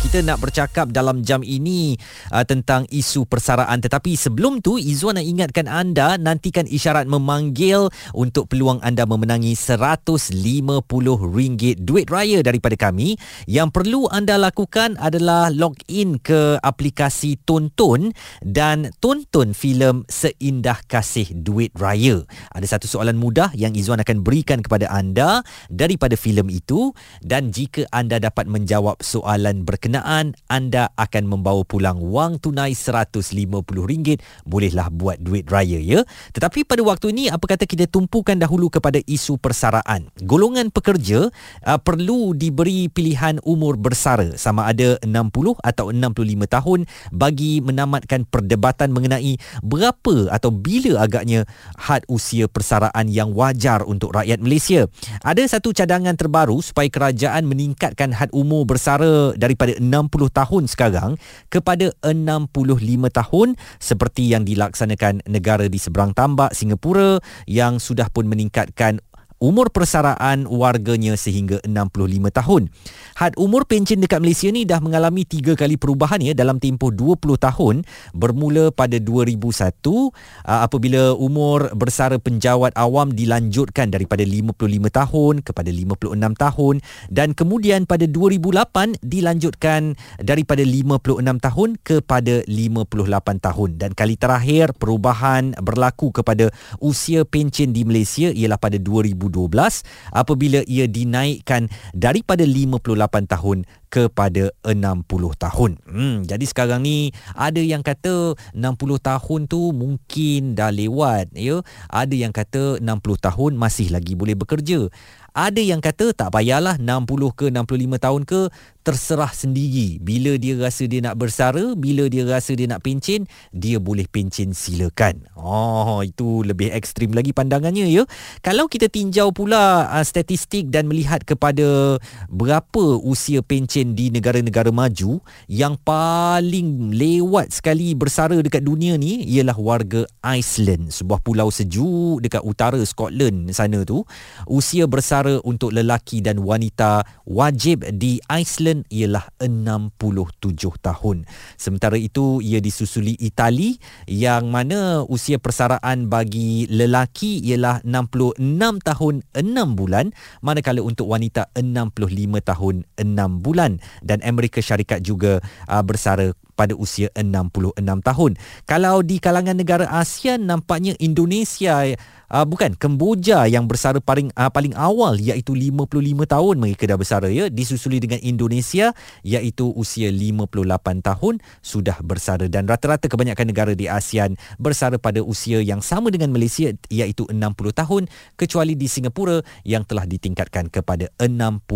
kita nak bercakap dalam jam ini uh, tentang isu persaraan. Tetapi sebelum tu Izwan nak ingatkan anda nantikan isyarat memanggil untuk peluang anda memenangi RM150 duit raya daripada kami. Yang perlu anda lakukan adalah log in ke aplikasi Tonton dan tonton filem Seindah Kasih Duit Raya. Ada satu soalan mudah yang Izwan akan berikan kepada anda daripada filem itu. Dan jika anda dapat menjawab soalan berkenaan berkenaan anda akan membawa pulang wang tunai RM150. Bolehlah buat duit raya ya? Tetapi pada waktu ini apa kata kita tumpukan dahulu kepada isu persaraan? Golongan pekerja uh, perlu diberi pilihan umur bersara sama ada 60 atau 65 tahun bagi menamatkan perdebatan mengenai berapa atau bila agaknya had usia persaraan yang wajar untuk rakyat Malaysia. Ada satu cadangan terbaru supaya kerajaan meningkatkan had umur bersara daripada 60 tahun sekarang kepada 65 tahun seperti yang dilaksanakan negara di seberang tambak Singapura yang sudah pun meningkatkan umur persaraan warganya sehingga 65 tahun. Had umur pencen dekat Malaysia ni dah mengalami tiga kali perubahan ya dalam tempoh 20 tahun bermula pada 2001 apabila umur bersara penjawat awam dilanjutkan daripada 55 tahun kepada 56 tahun dan kemudian pada 2008 dilanjutkan daripada 56 tahun kepada 58 tahun dan kali terakhir perubahan berlaku kepada usia pencen di Malaysia ialah pada 2012 apabila ia dinaikkan daripada 58 tahun kepada 60 tahun. Hmm, jadi sekarang ni ada yang kata 60 tahun tu mungkin dah lewat ya. Ada yang kata 60 tahun masih lagi boleh bekerja. Ada yang kata tak payahlah 60 ke 65 tahun ke terserah sendiri. Bila dia rasa dia nak bersara, bila dia rasa dia nak pencen, dia boleh pencen silakan. Oh, itu lebih ekstrim lagi pandangannya ya. Kalau kita tinjau pula uh, statistik dan melihat kepada berapa usia pencen di negara-negara maju, yang paling lewat sekali bersara dekat dunia ni ialah warga Iceland, sebuah pulau sejuk dekat utara Scotland sana tu. Usia bersara sementara untuk lelaki dan wanita wajib di Iceland ialah 67 tahun. Sementara itu ia disusuli Itali yang mana usia persaraan bagi lelaki ialah 66 tahun 6 bulan manakala untuk wanita 65 tahun 6 bulan dan Amerika Syarikat juga uh, bersara pada usia 66 tahun. Kalau di kalangan negara ASEAN nampaknya Indonesia uh, bukan. Kemboja yang bersara paling uh, paling awal iaitu 55 tahun mereka dah bersara ya disusuli dengan Indonesia iaitu usia 58 tahun sudah bersara. Dan rata-rata kebanyakan negara di ASEAN bersara pada usia yang sama dengan Malaysia iaitu 60 tahun kecuali di Singapura yang telah ditingkatkan kepada 65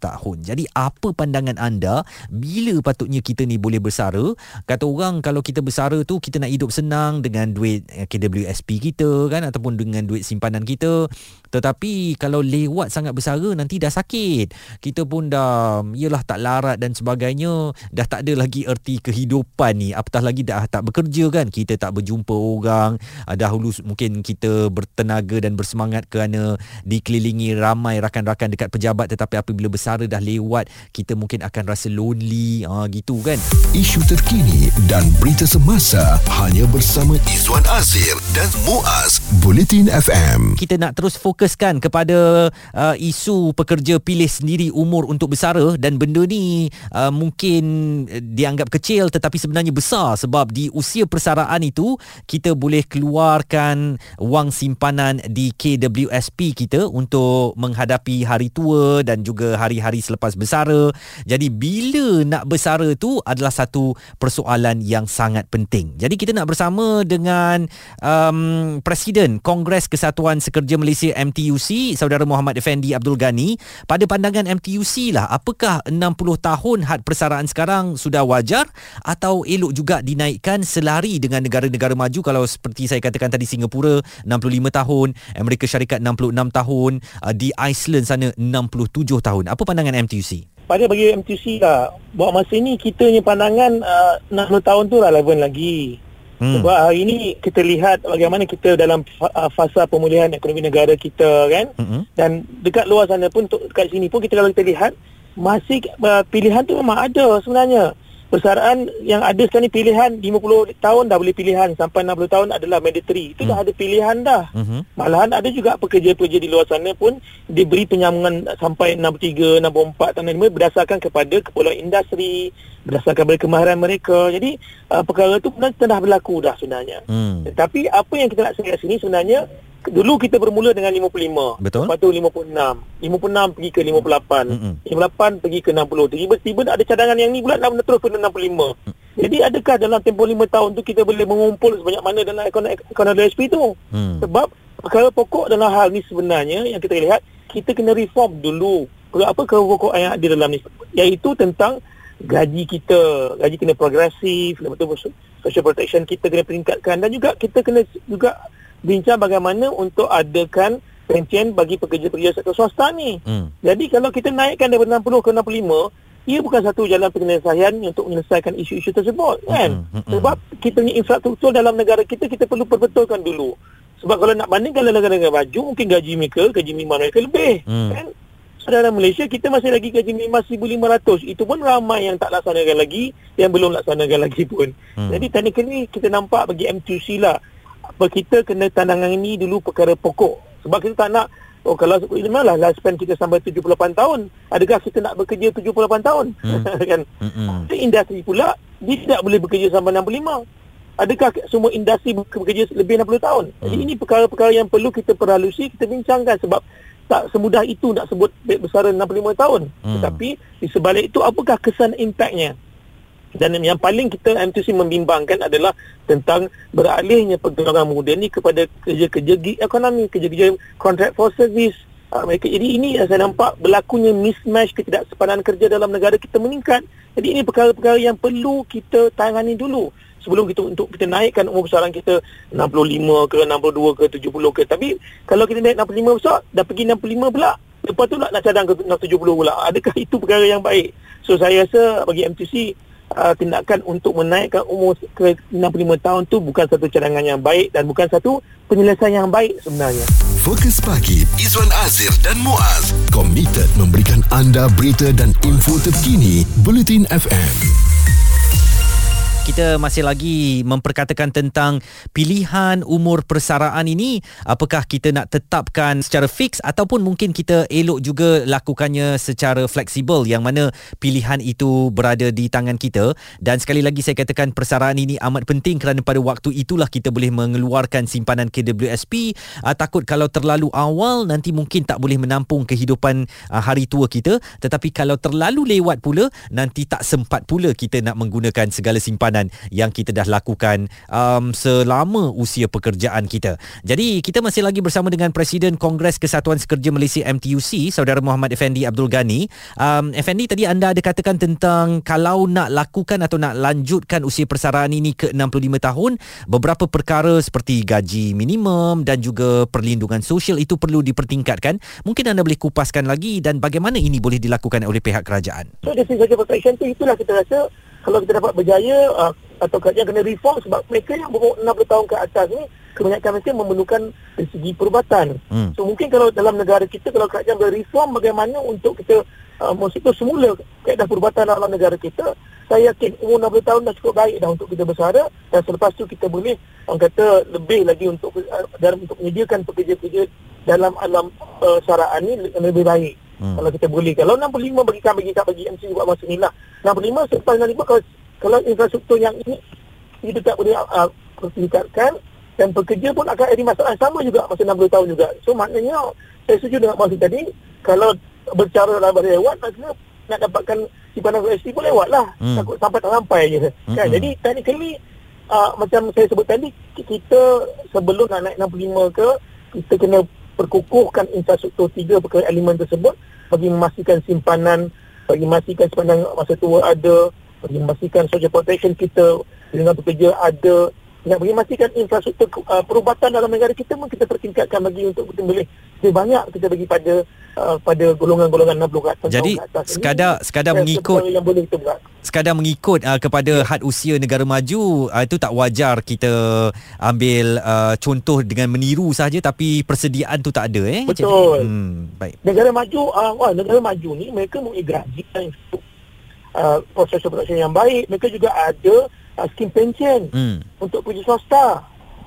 tahun. Jadi apa pandangan anda? Bila patutnya kita ni boleh bersara? Kata orang kalau kita bersara tu kita nak hidup senang dengan duit eh, KWSP kita kan ataupun dengan duit simpanan kita. Tetapi kalau lewat sangat bersara nanti dah sakit. Kita pun dah yalah tak larat dan sebagainya. Dah tak ada lagi erti kehidupan ni. Apatah lagi dah tak bekerja kan? Kita tak berjumpa orang. Ah, dahulu mungkin kita bertenaga dan bersemangat kerana dikelilingi ramai rakan-rakan dekat pejabat. Tetapi apabila bersara dah lewat kita mungkin akan rasa lonely. Ha, gitu kan? Isu terkini dan berita semasa hanya bersama Izwan Azir dan Muaz Bulletin FM. Kita nak terus fokuskan kepada uh, isu pekerja pilih sendiri umur untuk bersara dan benda ni uh, mungkin dianggap kecil tetapi sebenarnya besar sebab di usia persaraan itu kita boleh keluarkan wang simpanan di KWSP kita untuk menghadapi hari tua dan juga hari-hari selepas bersara. Jadi bila nak bersara tu adalah satu persoalan yang sangat penting. Jadi kita nak bersama dengan um, Presiden Kongres Kesatuan Sekerja Malaysia MTUC, Saudara Muhammad Effendi Abdul Ghani. Pada pandangan MTUC lah, apakah 60 tahun had persaraan sekarang sudah wajar atau elok juga dinaikkan selari dengan negara-negara maju kalau seperti saya katakan tadi Singapura 65 tahun, Amerika Syarikat 66 tahun, uh, di Iceland sana 67 tahun. Apa pandangan MTUC? pada bagi MTC lah buat masa ni kita punya pandangan uh, 60 tahun tu relevan lagi Hmm. Sebab hari ini kita lihat bagaimana kita dalam uh, fasa pemulihan ekonomi negara kita kan. Hmm. Dan dekat luar sana pun dekat sini pun kita kalau kita lihat masih uh, pilihan tu memang ada sebenarnya persaraan yang ada sekarang ni pilihan 50 tahun dah boleh pilihan sampai 60 tahun adalah mandatory itu hmm. dah ada pilihan dah hmm. malahan ada juga pekerja-pekerja di luar sana pun diberi penyambungan sampai 63 64 tahun 5 berdasarkan kepada kepulauan industri berdasarkan kepada kemahiran mereka jadi uh, perkara itu pun telah berlaku dah sebenarnya hmm. tetapi apa yang kita nak share sini sebenarnya Dulu kita bermula dengan 55. Betul. Lepas tu 56. 56 pergi ke 58. Mm-hmm. 58 pergi ke 60. Tiba-tiba ada cadangan yang ni pula nak terus ke 65. Mm. Jadi adakah dalam tempoh 5 tahun tu kita boleh mengumpul sebanyak mana dalam ekonomi, ekonomi SP tu? Mm. Sebab perkara pokok dalam hal ni sebenarnya yang kita lihat, kita kena reform dulu. Apa perkara pokok yang ada dalam ni? Iaitu tentang gaji kita. Gaji kena progresif. Lepas tu social protection kita kena peningkatkan. Dan juga kita kena juga bincang bagaimana untuk adakan pencen bagi pekerja-pekerja sektor swasta ni. Hmm. Jadi kalau kita naikkan daripada 60 ke 65, ia bukan satu jalan penyelesaian untuk menyelesaikan isu-isu tersebut kan. Hmm. Hmm. Sebab kita punya infrastruktur dalam negara kita kita perlu perbetulkan dulu. Sebab kalau nak bandingkan dengan negara-negara maju mungkin gaji mereka, gaji minimum mereka lebih hmm. kan. So, dalam Malaysia kita masih lagi gaji minimum 1500. Itu pun ramai yang tak laksanakan lagi, yang belum laksanakan lagi pun. Hmm. Jadi technically kita nampak bagi M2C lah apa kita kena tandangan ini dulu perkara pokok sebab kita tak nak oh kalau memanglah lifespan kita sampai 78 tahun adakah kita nak bekerja 78 tahun hmm. kan hmm. industri pula dia tidak boleh bekerja sampai 65 adakah semua industri bekerja lebih 60 tahun hmm. jadi ini perkara-perkara yang perlu kita peralusi kita bincangkan sebab tak semudah itu nak sebut besaran 65 tahun hmm. tetapi di sebalik itu apakah kesan impaknya dan yang paling kita MTC membimbangkan adalah tentang beralihnya pergerakan muda ni kepada kerja-kerja gig ekonomi, kerja-kerja contract for service. Uh, mereka, jadi ini yang saya nampak berlakunya mismatch ketidaksepadan kerja dalam negara kita meningkat. Jadi ini perkara-perkara yang perlu kita tangani dulu sebelum kita untuk kita naikkan umur besaran kita 65 ke 62 ke 70 ke. Tapi kalau kita naik 65 besar dah pergi 65 pula. Lepas tu nak, nak cadang ke 70 pula. Adakah itu perkara yang baik? So saya rasa bagi MTC uh, tindakan untuk menaikkan umur ke 65 tahun tu bukan satu cadangan yang baik dan bukan satu penyelesaian yang baik sebenarnya. Fokus pagi Izwan Azir dan Muaz komited memberikan anda berita dan info terkini Bulletin FM kita masih lagi memperkatakan tentang pilihan umur persaraan ini. Apakah kita nak tetapkan secara fix ataupun mungkin kita elok juga lakukannya secara fleksibel yang mana pilihan itu berada di tangan kita. Dan sekali lagi saya katakan persaraan ini amat penting kerana pada waktu itulah kita boleh mengeluarkan simpanan KWSP uh, takut kalau terlalu awal nanti mungkin tak boleh menampung kehidupan uh, hari tua kita. Tetapi kalau terlalu lewat pula nanti tak sempat pula kita nak menggunakan segala simpanan perjalanan yang kita dah lakukan um, selama usia pekerjaan kita. Jadi kita masih lagi bersama dengan Presiden Kongres Kesatuan Sekerja Malaysia MTUC, Saudara Muhammad Effendi Abdul Ghani. Um, Effendi tadi anda ada katakan tentang kalau nak lakukan atau nak lanjutkan usia persaraan ini ke 65 tahun, beberapa perkara seperti gaji minimum dan juga perlindungan sosial itu perlu dipertingkatkan. Mungkin anda boleh kupaskan lagi dan bagaimana ini boleh dilakukan oleh pihak kerajaan. So, segi protection itu itulah kita rasa kalau kita dapat berjaya uh, atau kerajaan kena reform sebab mereka yang berumur 60 tahun ke atas ni kebanyakan mereka memerlukan dari segi perubatan. Hmm. So mungkin kalau dalam negara kita kalau kerajaan berreform bagaimana untuk kita uh, itu semula kaedah perubatan dalam negara kita saya yakin umur 60 tahun dah cukup baik dah untuk kita bersara dan selepas tu kita boleh orang kata lebih lagi untuk uh, dalam untuk menyediakan pekerja-pekerja dalam alam uh, saraan ni lebih baik. Hmm. Kalau kita boleh kalau 65 bagi kami bagi bagi MC buat masa ni lah. 65 selepas 65 kalau kalau infrastruktur yang ini kita tak boleh uh, dan pekerja pun akan ada masalah sama juga masa 60 tahun juga. So maknanya saya setuju dengan masa tadi kalau bercara dalam bahasa lewat maksudnya nak dapatkan simpanan UST pun lewat lah. Hmm. Takut sampai tak sampai je. Hmm. Kan? Jadi technically uh, macam saya sebut tadi kita sebelum nak naik 65 ke kita kena perkukuhkan infrastruktur tiga perkara elemen tersebut bagi memastikan simpanan, bagi memastikan simpanan masa tua ada, bagi memastikan social protection kita dengan pekerja ada nak bagi memastikan infrastruktur uh, perubatan dalam negara kita pun kita pertingkatkan bagi untuk kita boleh lebih banyak kita bagi pada uh, pada golongan-golongan 60 ke atas. Jadi ke atas. sekadar Ini, sekadar mengikut yang boleh kita buat. sekadar mengikut uh, kepada Ya. had usia negara maju uh, itu tak wajar kita ambil uh, contoh dengan meniru saja tapi persediaan tu tak ada eh. Betul. Hmm, baik. negara maju uh, wah, negara maju ni mereka untuk uh, proses production yang baik mereka juga ada uh, skim pension Hmm. untuk pekerja swasta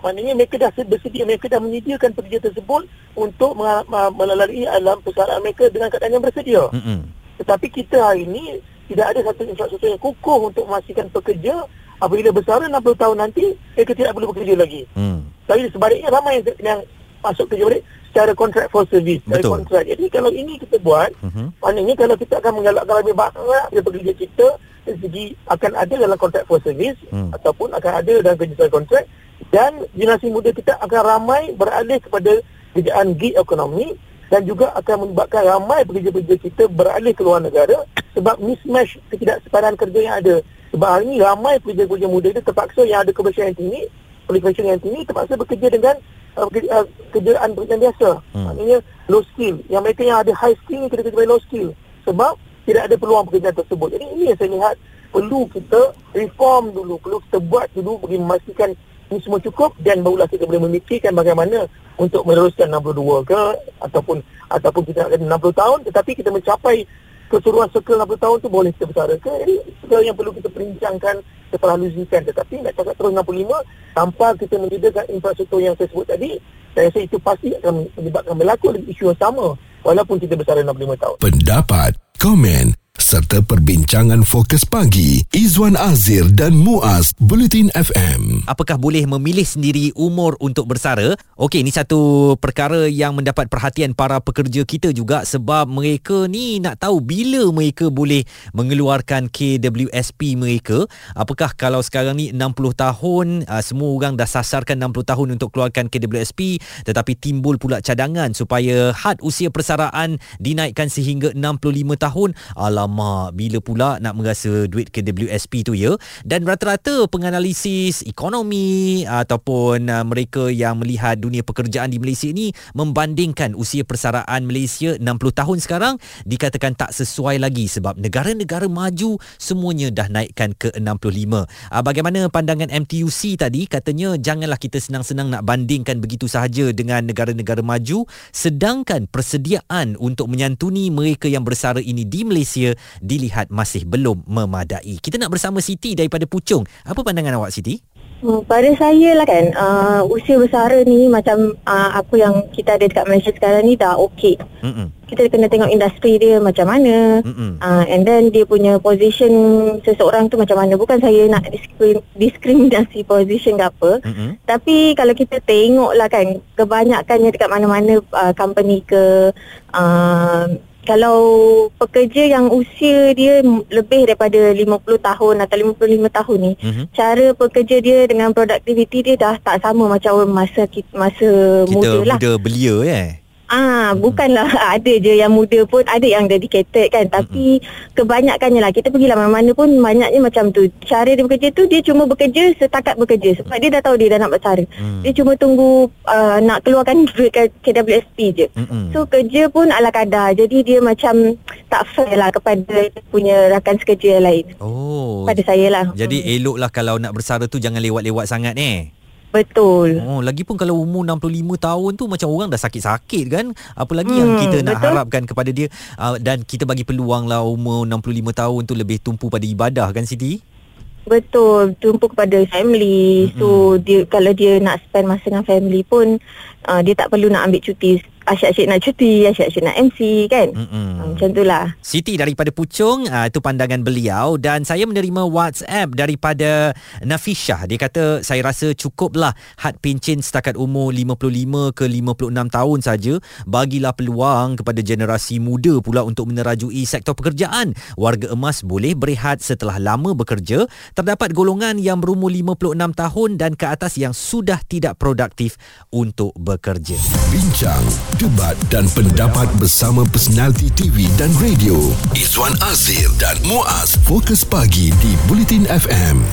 maknanya mereka dah sed- bersedia mereka dah menyediakan pekerja tersebut untuk me- me- melalui alam persaraan mereka dengan keadaan yang bersedia Hmm. tetapi kita hari ini tidak ada satu infrastruktur yang kukuh untuk memastikan pekerja apabila bersara 60 tahun nanti mereka tidak perlu bekerja lagi Hmm. tapi sebaliknya ramai yang, yang masuk kerja balik secara contract for service. Betul. kontrak. Jadi kalau ini kita buat, Mhm. maknanya kalau kita akan menggalakkan lebih banyak pekerja kita, dari segi akan ada dalam contract for service Hmm. ataupun akan ada dalam kerja secara kontrak dan generasi muda kita akan ramai beralih kepada kerjaan gig ekonomi dan juga akan menyebabkan ramai pekerja-pekerja kita beralih ke luar negara sebab mismatch ketidaksepadan kerja yang ada. Sebab hari ini ramai pekerja-pekerja muda itu terpaksa yang ada kebersihan yang tinggi, qualification yang tinggi terpaksa bekerja dengan uh, uh, kerjaan pekerjaan biasa. Hmm. Maknanya low skill. Yang mereka yang ada high skill ni kerja low skill. Sebab tidak ada peluang pekerjaan tersebut. Jadi ini yang saya lihat perlu kita reform dulu, perlu kita buat dulu bagi memastikan ini semua cukup dan barulah kita boleh memikirkan bagaimana untuk meneruskan 62 ke ataupun ataupun kita kena 60 tahun. Tetapi kita mencapai keseluruhan circle 60 tahun tu boleh kita bersara ke? Jadi segala yang perlu kita perincangkan kita perhalusikan. Tetapi nak cakap terus 65 tanpa kita menyediakan infrastruktur yang saya sebut tadi saya rasa itu pasti akan menyebabkan berlaku isu yang sama walaupun kita bersara 65 tahun. Pendapat, Come in serta perbincangan fokus pagi Izwan Azir dan Muaz Bulletin FM. Apakah boleh memilih sendiri umur untuk bersara? Okey, ini satu perkara yang mendapat perhatian para pekerja kita juga sebab mereka ni nak tahu bila mereka boleh mengeluarkan KWSP mereka. Apakah kalau sekarang ni 60 tahun, uh, semua orang dah sasarkan 60 tahun untuk keluarkan KWSP tetapi timbul pula cadangan supaya had usia persaraan dinaikkan sehingga 65 tahun. Alamak, bila pula nak merasa duit KWSP tu ya? Dan rata-rata penganalisis ekonomi ataupun uh, mereka yang melihat dunia pekerjaan di Malaysia ni membandingkan usia persaraan Malaysia 60 tahun sekarang dikatakan tak sesuai lagi sebab negara-negara maju semuanya dah naikkan ke 65. Uh, bagaimana pandangan MTUC tadi katanya janganlah kita senang-senang nak bandingkan begitu sahaja dengan negara-negara maju sedangkan persediaan untuk menyantuni mereka yang bersara ini di Malaysia dilihat masih belum memadai. Kita nak bersama Siti daripada Puchong. Apa pandangan awak Siti? Hmm, pada saya lah kan uh, usia bersara ni macam uh, apa yang kita ada dekat Malaysia sekarang ni dah okey. Kita kena tengok industri dia macam mana. Mm-mm. Uh, and then dia punya position seseorang tu macam mana. Bukan saya nak diskrim, diskriminasi position ke apa. Mm-mm. Tapi kalau kita tengok lah kan kebanyakannya dekat mana-mana uh, company ke uh, kalau pekerja yang usia dia lebih daripada 50 tahun atau 55 tahun ni Mhm. cara pekerja dia dengan produktiviti dia dah tak sama macam masa kita, masa Kita muda lah. muda belia eh. Ah, bukanlah ada je yang muda pun ada yang dedicated kan tapi kebanyakannya lah kita pergilah mana-mana pun banyaknya macam tu. Cara dia bekerja tu dia cuma bekerja setakat bekerja sebab dia dah tahu dia dah nak bersara. Hmm. Dia cuma tunggu uh, nak keluarkan duit kat KWSP je. Mm-mm. So kerja pun ala kadar. Jadi dia macam tak fair lah kepada punya rakan sekerja yang lain. Oh. Pada saya lah. Jadi eloklah kalau nak bersara tu jangan lewat-lewat sangat eh. Betul. Oh, lagipun kalau umur 65 tahun tu macam orang dah sakit-sakit kan. Apa lagi hmm, yang kita nak betul. harapkan kepada dia uh, dan kita bagi peluang lah umur 65 tahun tu lebih tumpu pada ibadah kan Siti? Betul, tumpu kepada family. So dia kalau dia nak spend masa dengan family pun uh, dia tak perlu nak ambil cuti. Asyik-asyik nak cuti, asyik-asyik nak MC kan. Mm-mm. Uh, macam itulah. Siti daripada Puchong uh, itu pandangan beliau dan saya menerima WhatsApp daripada Nafishah dia kata saya rasa cukuplah had pencen setakat umur 55 ke 56 tahun saja bagilah peluang kepada generasi muda pula untuk menerajui sektor pekerjaan warga emas boleh berehat setelah lama bekerja terdapat golongan yang berumur 56 tahun dan ke atas yang sudah tidak produktif untuk bekerja Bincang, debat dan pendapat bersama personaliti TV dan radio. Izwan Azir dan Muaz Fokus Pagi di Bulletin FM.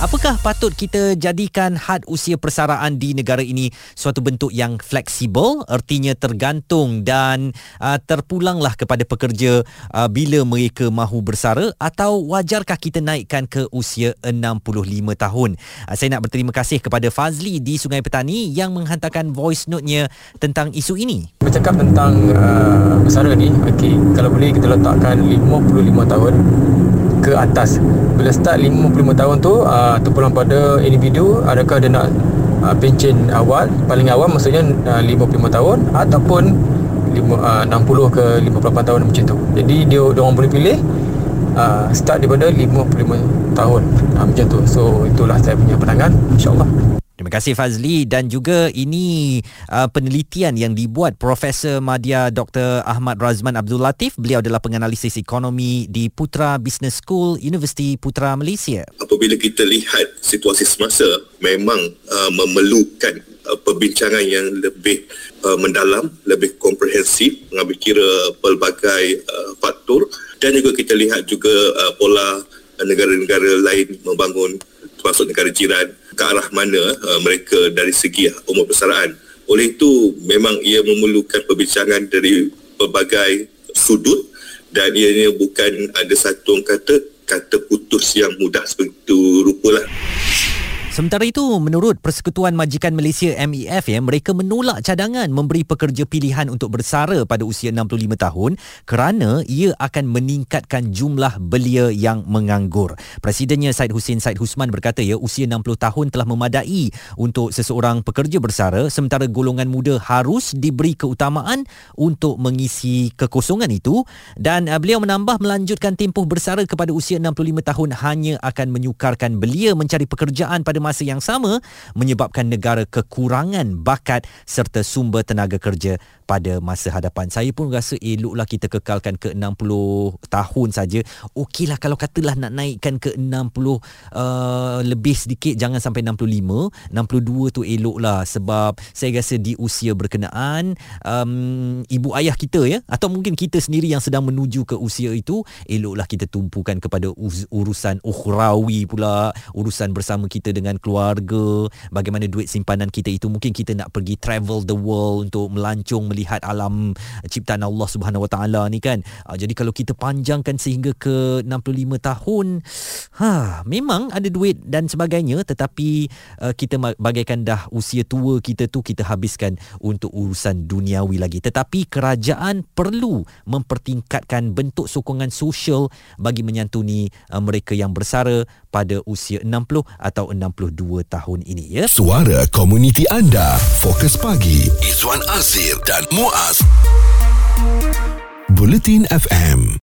Apakah patut kita jadikan had usia persaraan di negara ini suatu bentuk yang fleksibel? Artinya tergantung dan uh, terpulanglah kepada pekerja uh, bila mereka mahu bersara atau wajarkah kita naikkan ke usia 65 tahun? Uh, saya nak berterima kasih kepada Fazli di Sungai Petani yang menghantarkan voice note-nya tentang isu ini. Bercakap tentang uh, bersara ni. Okay, kalau boleh kita letakkan 55 tahun ke atas. Bila start 55 tahun tu uh, terpulang pada individu adakah dia nak uh, pencen awal paling awal maksudnya uh, 55 tahun ataupun 5, uh, 60 ke 58 tahun macam tu. Jadi dia, dia orang boleh pilih uh, start daripada 55 tahun. Uh, macam tu. So itulah saya punya pandangan. insyaAllah Terima kasih Fazli dan juga ini uh, penelitian yang dibuat Profesor Madya Dr. Ahmad Razman Abdul Latif. Beliau adalah penganalisis ekonomi di Putra Business School Universiti Putra Malaysia. Apabila kita lihat situasi semasa memang uh, memerlukan uh, perbincangan yang lebih uh, mendalam, lebih komprehensif mengambil kira pelbagai uh, faktor dan juga kita lihat juga uh, pola uh, negara-negara lain membangun termasuk negara jiran ke arah mana uh, mereka dari segi umur persaraan. Oleh itu memang ia memerlukan perbincangan dari pelbagai sudut dan ianya bukan ada satu kata kata putus yang mudah seperti itu rupalah. Sementara itu, menurut Persekutuan Majikan Malaysia MEF, ya, mereka menolak cadangan memberi pekerja pilihan untuk bersara pada usia 65 tahun kerana ia akan meningkatkan jumlah belia yang menganggur. Presidennya Said Hussein Said Husman berkata ya usia 60 tahun telah memadai untuk seseorang pekerja bersara sementara golongan muda harus diberi keutamaan untuk mengisi kekosongan itu dan uh, beliau menambah melanjutkan tempoh bersara kepada usia 65 tahun hanya akan menyukarkan belia mencari pekerjaan pada masa yang sama menyebabkan negara kekurangan bakat serta sumber tenaga kerja pada masa hadapan. Saya pun rasa eloklah kita kekalkan ke 60 tahun saja. Okeylah kalau katalah nak naikkan ke 60 uh, lebih sedikit jangan sampai 65. 62 tu eloklah sebab saya rasa di usia berkenaan um, ibu ayah kita ya atau mungkin kita sendiri yang sedang menuju ke usia itu eloklah kita tumpukan kepada urusan ukhrawi pula urusan bersama kita dengan keluarga bagaimana duit simpanan kita itu mungkin kita nak pergi travel the world untuk melancong melihat alam ciptaan Allah Subhanahu Wa Taala ni kan. Uh, jadi kalau kita panjangkan sehingga ke 65 tahun, ha memang ada duit dan sebagainya tetapi uh, kita bagaikan dah usia tua kita tu kita habiskan untuk urusan duniawi lagi. Tetapi kerajaan perlu mempertingkatkan bentuk sokongan sosial bagi menyantuni uh, mereka yang bersara pada usia 60 atau 62 tahun ini ya. Suara komuniti anda, Fokus Pagi, Izwan Azir dan Muaz. Bulletin FM